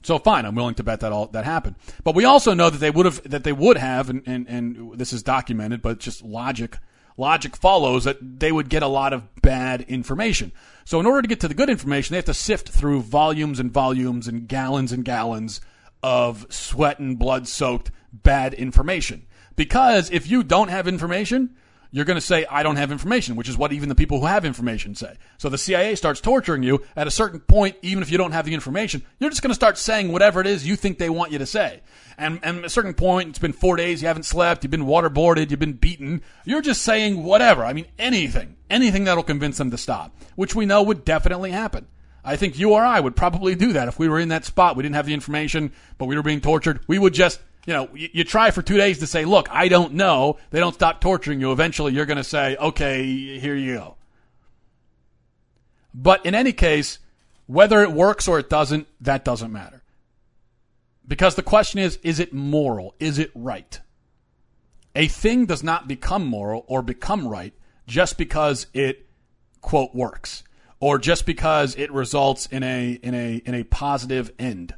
So fine, I'm willing to bet that all that happened. But we also know that they would have that they would have, and, and, and this is documented, but just logic logic follows that they would get a lot of bad information. So in order to get to the good information, they have to sift through volumes and volumes and gallons and gallons of sweat and blood soaked bad information. Because if you don't have information, you're going to say, I don't have information, which is what even the people who have information say. So the CIA starts torturing you. At a certain point, even if you don't have the information, you're just going to start saying whatever it is you think they want you to say. And, and at a certain point, it's been four days, you haven't slept, you've been waterboarded, you've been beaten. You're just saying whatever. I mean, anything. Anything that'll convince them to stop, which we know would definitely happen. I think you or I would probably do that if we were in that spot. We didn't have the information, but we were being tortured. We would just, you know, you, you try for two days to say, look, I don't know. They don't stop torturing you. Eventually, you're going to say, okay, here you go. But in any case, whether it works or it doesn't, that doesn't matter. Because the question is, is it moral? Is it right? A thing does not become moral or become right just because it, quote, works or just because it results in a in a in a positive end.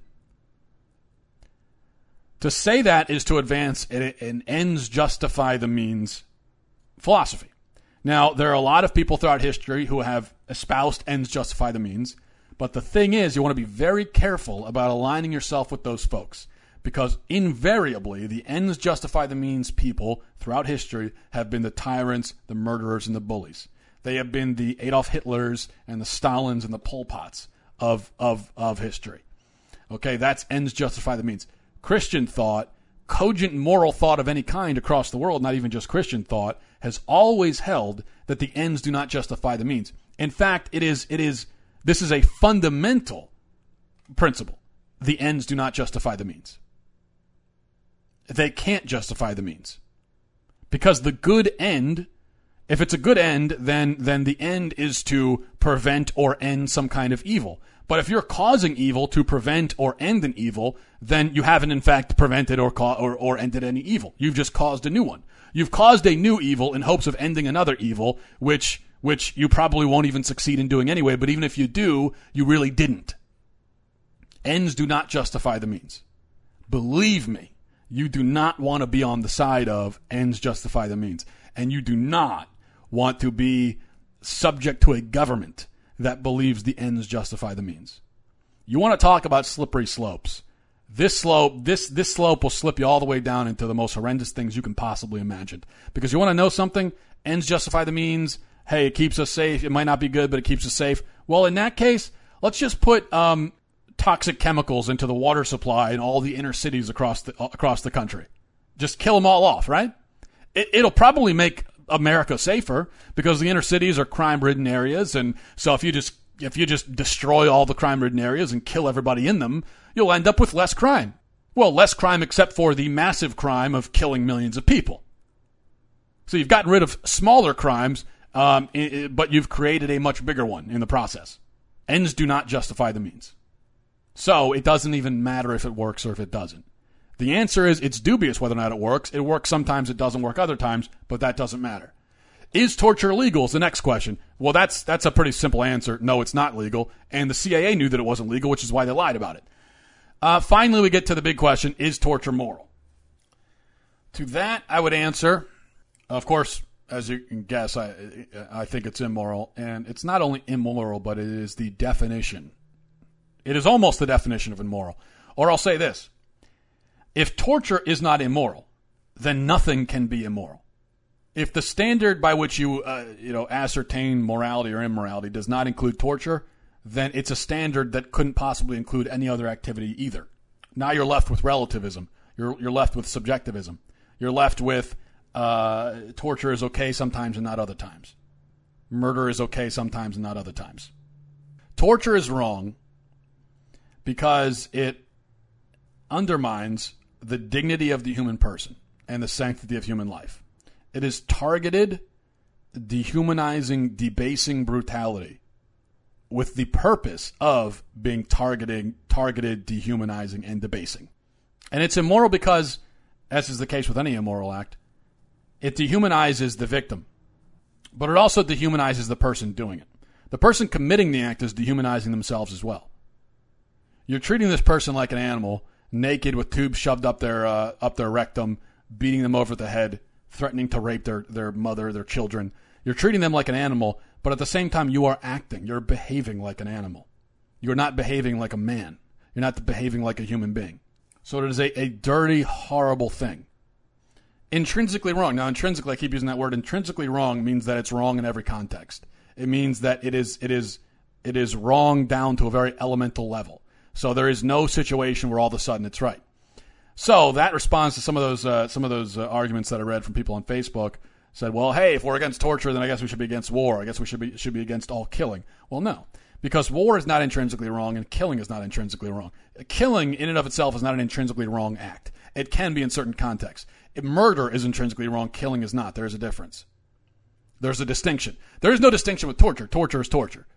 To say that is to advance an ends justify the means philosophy. Now, there are a lot of people throughout history who have espoused ends justify the means, but the thing is, you want to be very careful about aligning yourself with those folks because invariably the ends justify the means people throughout history have been the tyrants, the murderers, and the bullies. They have been the Adolf Hitlers and the Stalins and the Pol Pots of, of, of history. Okay, that's ends justify the means. Christian thought, cogent moral thought of any kind across the world, not even just Christian thought, has always held that the ends do not justify the means. In fact, it is it is this is a fundamental principle. The ends do not justify the means. They can't justify the means. Because the good end, if it's a good end, then, then the end is to prevent or end some kind of evil. But if you're causing evil to prevent or end an evil, then you haven't in fact prevented or, or, or ended any evil. You've just caused a new one. You've caused a new evil in hopes of ending another evil, which, which you probably won't even succeed in doing anyway. But even if you do, you really didn't. Ends do not justify the means. Believe me, you do not want to be on the side of ends justify the means. And you do not want to be subject to a government that believes the ends justify the means. You want to talk about slippery slopes. This slope, this, this slope will slip you all the way down into the most horrendous things you can possibly imagine. Because you want to know something? Ends justify the means. Hey, it keeps us safe. It might not be good, but it keeps us safe. Well, in that case, let's just put um, toxic chemicals into the water supply in all the inner cities across the across the country. Just kill them all off, right? It, it'll probably make America safer because the inner cities are crime-ridden areas, and so if you just if you just destroy all the crime-ridden areas and kill everybody in them, you'll end up with less crime. Well, less crime except for the massive crime of killing millions of people. So you've gotten rid of smaller crimes, um, but you've created a much bigger one in the process. Ends do not justify the means. So it doesn't even matter if it works or if it doesn't. The answer is it's dubious whether or not it works. It works sometimes, it doesn't work other times, but that doesn't matter. Is torture legal? Is the next question. Well, that's that's a pretty simple answer. No, it's not legal, and the CIA knew that it wasn't legal, which is why they lied about it. Uh, finally, we get to the big question: Is torture moral? To that, I would answer, of course, as you can guess, I I think it's immoral, and it's not only immoral, but it is the definition it is almost the definition of immoral. Or I'll say this if torture is not immoral, then nothing can be immoral. If the standard by which you, uh, you know, ascertain morality or immorality does not include torture, then it's a standard that couldn't possibly include any other activity either. Now you're left with relativism. You're, you're left with subjectivism. You're left with uh, torture is okay sometimes and not other times. Murder is okay sometimes and not other times. Torture is wrong because it undermines the dignity of the human person and the sanctity of human life. It is targeted, dehumanizing, debasing brutality with the purpose of being targeting, targeted, dehumanizing, and debasing. And it's immoral because, as is the case with any immoral act, it dehumanizes the victim, but it also dehumanizes the person doing it. The person committing the act is dehumanizing themselves as well. You're treating this person like an animal, naked with tubes shoved up their uh, up their rectum, beating them over the head, threatening to rape their their mother, their children. You're treating them like an animal, but at the same time you are acting. You're behaving like an animal. You're not behaving like a man. You're not behaving like a human being. So it is a, a dirty, horrible thing. Intrinsically wrong. Now, intrinsically, I keep using that word. Intrinsically wrong means that it's wrong in every context. It means that it is it is it is wrong down to a very elemental level. So there is no situation where all of a sudden it's right. So that responds to some of those uh, some of those uh, arguments that I read from people on Facebook. Said, well, hey, if we're against torture, then I guess we should be against war. I guess we should be should be against all killing. Well, no, because war is not intrinsically wrong and killing is not intrinsically wrong. Killing in and of itself is not an intrinsically wrong act. It can be in certain contexts. If murder is intrinsically wrong. Killing is not. There is a difference. There's a distinction. There is no distinction with torture. Torture is torture.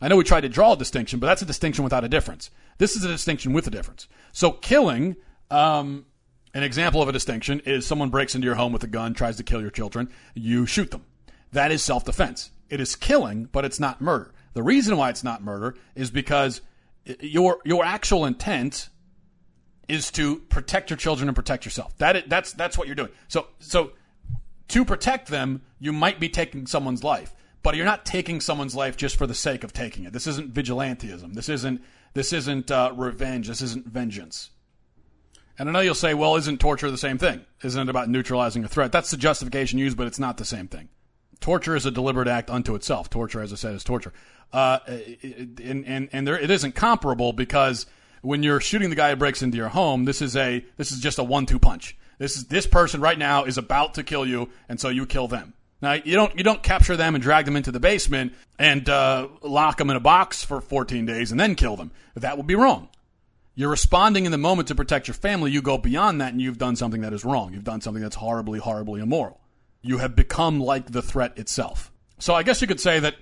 I know we tried to draw a distinction, but that's a distinction without a difference. This is a distinction with a difference. So killing, um, an example of a distinction is someone breaks into your home with a gun, tries to kill your children, you shoot them. That is self-defense. It is killing, but it's not murder. The reason why it's not murder is because your your actual intent is to protect your children and protect yourself. That is, that's that's what you're doing. So so to protect them, you might be taking someone's life but you're not taking someone's life just for the sake of taking it. This isn't vigilantism. This isn't this isn't uh, revenge. This isn't vengeance. And I know you'll say, well, isn't torture the same thing? Isn't it about neutralizing a threat? That's the justification used, but it's not the same thing. Torture is a deliberate act unto itself. Torture, as I said, is torture. Uh, and and, and there, it isn't comparable because when you're shooting the guy who breaks into your home, this is a this is just a one-two punch. This is this person right now is about to kill you, and so you kill them. Now you don't you don't capture them and drag them into the basement and uh, lock them in a box for 14 days and then kill them. That would be wrong. You're responding in the moment to protect your family. You go beyond that and you've done something that is wrong. You've done something that's horribly, horribly immoral. You have become like the threat itself. So I guess you could say that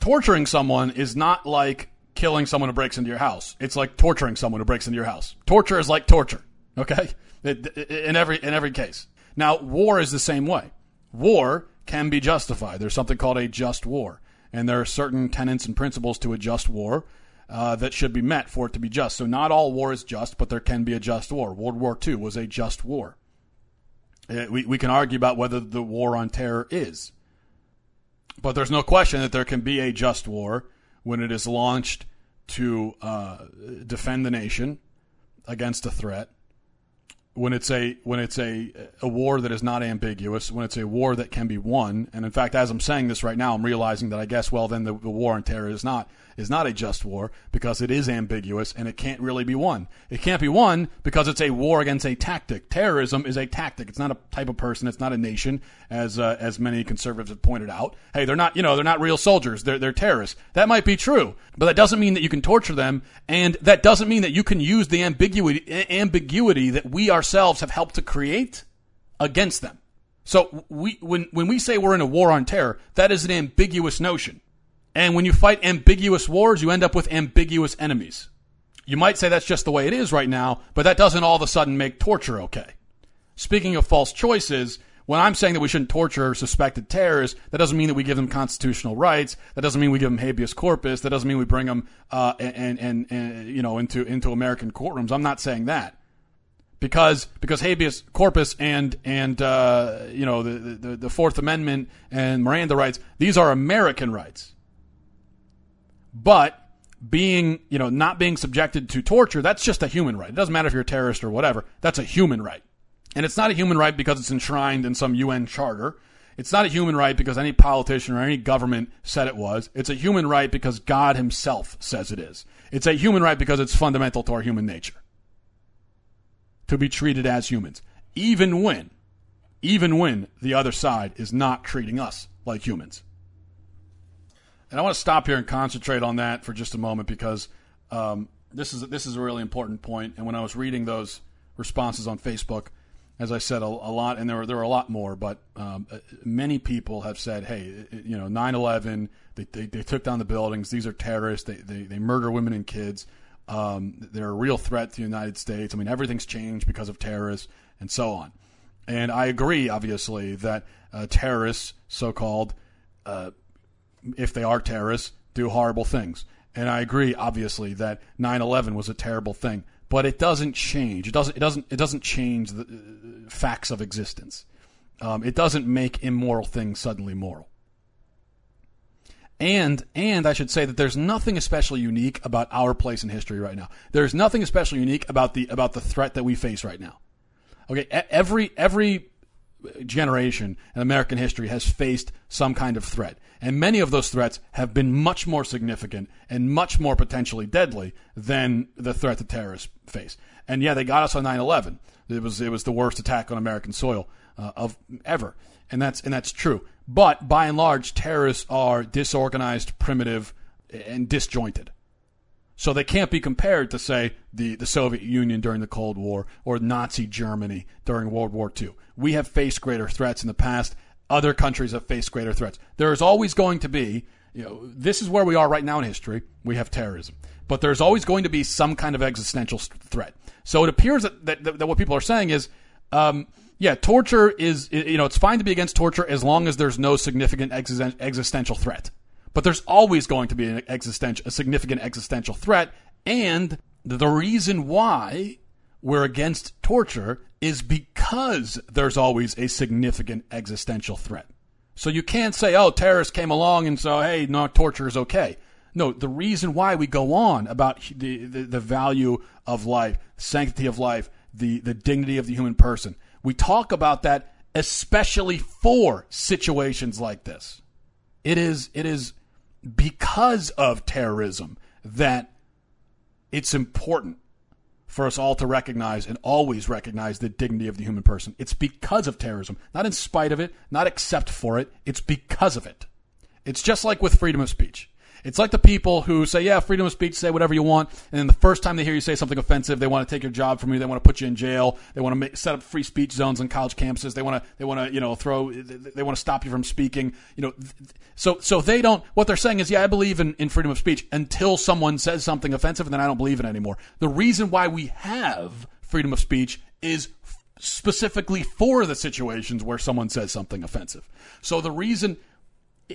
torturing someone is not like killing someone who breaks into your house. It's like torturing someone who breaks into your house. Torture is like torture. Okay, in every in every case. Now, war is the same way. War can be justified. There's something called a just war, and there are certain tenets and principles to a just war uh, that should be met for it to be just. So, not all war is just, but there can be a just war. World War II was a just war. Uh, we, we can argue about whether the war on terror is. But there's no question that there can be a just war when it is launched to uh, defend the nation against a threat when it's a when it's a a war that is not ambiguous, when it's a war that can be won, and in fact, as I'm saying this right now, I'm realizing that I guess well then the, the war on terror is not is not a just war because it is ambiguous and it can't really be won. It can't be won because it's a war against a tactic. Terrorism is a tactic. It's not a type of person. It's not a nation, as uh, as many conservatives have pointed out. Hey, they're not you know they're not real soldiers. They're they're terrorists. That might be true, but that doesn't mean that you can torture them, and that doesn't mean that you can use the ambiguity ambiguity that we ourselves have helped to create against them. So we when when we say we're in a war on terror, that is an ambiguous notion. And when you fight ambiguous wars, you end up with ambiguous enemies. You might say that's just the way it is right now, but that doesn't all of a sudden make torture okay. Speaking of false choices, when I'm saying that we shouldn't torture suspected terrorists, that doesn't mean that we give them constitutional rights. That doesn't mean we give them habeas corpus. That doesn't mean we bring them uh, and, and, and you know into into American courtrooms. I'm not saying that because because habeas corpus and and uh, you know the, the the Fourth Amendment and Miranda rights these are American rights. But being, you know, not being subjected to torture, that's just a human right. It doesn't matter if you're a terrorist or whatever. That's a human right. And it's not a human right because it's enshrined in some UN charter. It's not a human right because any politician or any government said it was. It's a human right because God himself says it is. It's a human right because it's fundamental to our human nature. To be treated as humans. Even when, even when the other side is not treating us like humans. And I want to stop here and concentrate on that for just a moment because um, this is this is a really important point. And when I was reading those responses on Facebook, as I said, a, a lot, and there were there were a lot more, but um, uh, many people have said, "Hey, you know, 9/11, they, they, they, took down the buildings. These are terrorists. They they, they murder women and kids. Um, they're a real threat to the United States. I mean, everything's changed because of terrorists and so on." And I agree, obviously, that uh, terrorists, so called, uh, if they are terrorists, do horrible things. And I agree, obviously, that 9/11 was a terrible thing, but it doesn't change. It doesn't. It doesn't. It doesn't change the uh, facts of existence. Um, it doesn't make immoral things suddenly moral. And and I should say that there's nothing especially unique about our place in history right now. There's nothing especially unique about the about the threat that we face right now. Okay, every every generation in American history has faced some kind of threat. And many of those threats have been much more significant and much more potentially deadly than the threat that terrorists face. And yeah, they got us on 9/11. It was it was the worst attack on American soil uh, of ever, and that's and that's true. But by and large, terrorists are disorganized, primitive, and disjointed. So they can't be compared to, say, the, the Soviet Union during the Cold War or Nazi Germany during World War II. We have faced greater threats in the past. Other countries have faced greater threats. There is always going to be, you know, this is where we are right now in history. We have terrorism. But there's always going to be some kind of existential threat. So it appears that, that, that what people are saying is, um, yeah, torture is, you know, it's fine to be against torture as long as there's no significant existential threat. But there's always going to be an existential, a significant existential threat. And the reason why we're against torture is because there's always a significant existential threat. So you can't say, oh, terrorists came along and so, hey, no, torture is okay. No, the reason why we go on about the, the, the value of life, sanctity of life, the, the dignity of the human person. We talk about that especially for situations like this. It is, it is because of terrorism that it's important for us all to recognize and always recognize the dignity of the human person. It's because of terrorism, not in spite of it, not except for it. It's because of it. It's just like with freedom of speech. It's like the people who say, yeah, freedom of speech, say whatever you want. And then the first time they hear you say something offensive, they want to take your job from you. They want to put you in jail. They want to make, set up free speech zones on college campuses. They want to, they want to, you know, throw, they want to stop you from speaking. You know, so, so they don't, what they're saying is, yeah, I believe in, in freedom of speech until someone says something offensive and then I don't believe it anymore. The reason why we have freedom of speech is specifically for the situations where someone says something offensive. So the reason,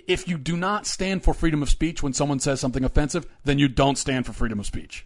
if you do not stand for freedom of speech when someone says something offensive, then you don't stand for freedom of speech.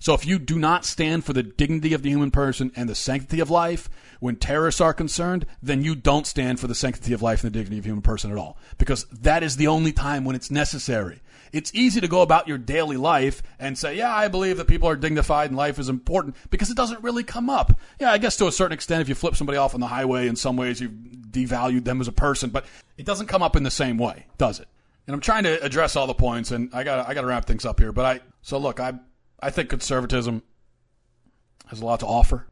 So if you do not stand for the dignity of the human person and the sanctity of life when terrorists are concerned, then you don't stand for the sanctity of life and the dignity of human person at all. Because that is the only time when it's necessary. It's easy to go about your daily life and say, yeah, I believe that people are dignified and life is important because it doesn't really come up. Yeah, I guess to a certain extent, if you flip somebody off on the highway, in some ways you've devalued them as a person, but it doesn't come up in the same way, does it? And I'm trying to address all the points, and I got I got to wrap things up here. But I so look, I I think conservatism has a lot to offer,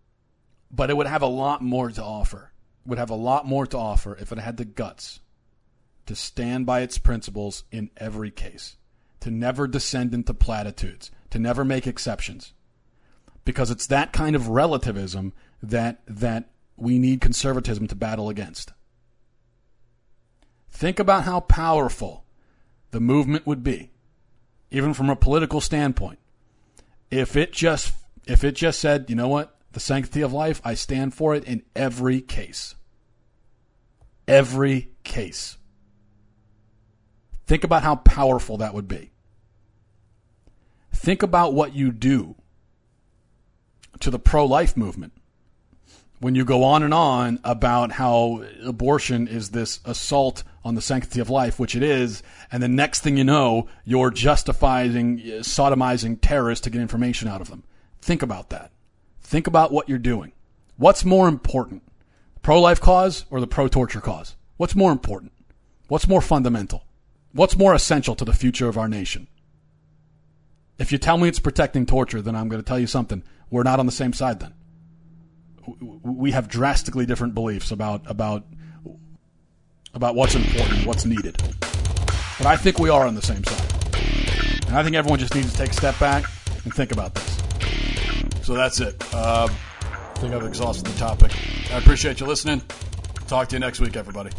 but it would have a lot more to offer. Would have a lot more to offer if it had the guts to stand by its principles in every case, to never descend into platitudes, to never make exceptions. Because it's that kind of relativism that that we need conservatism to battle against. Think about how powerful the movement would be, even from a political standpoint, if it just if it just said, you know what, the sanctity of life, I stand for it in every case. Every case. Think about how powerful that would be. Think about what you do to the pro life movement when you go on and on about how abortion is this assault on the sanctity of life, which it is, and the next thing you know, you're justifying sodomizing terrorists to get information out of them. Think about that. Think about what you're doing. What's more important, pro life cause or the pro torture cause? What's more important? What's more fundamental? What's more essential to the future of our nation? If you tell me it's protecting torture, then I'm going to tell you something. We're not on the same side then we have drastically different beliefs about about about what's important, what's needed. But I think we are on the same side, and I think everyone just needs to take a step back and think about this. So that's it. Uh, I think I've exhausted the topic. I appreciate you listening. Talk to you next week, everybody.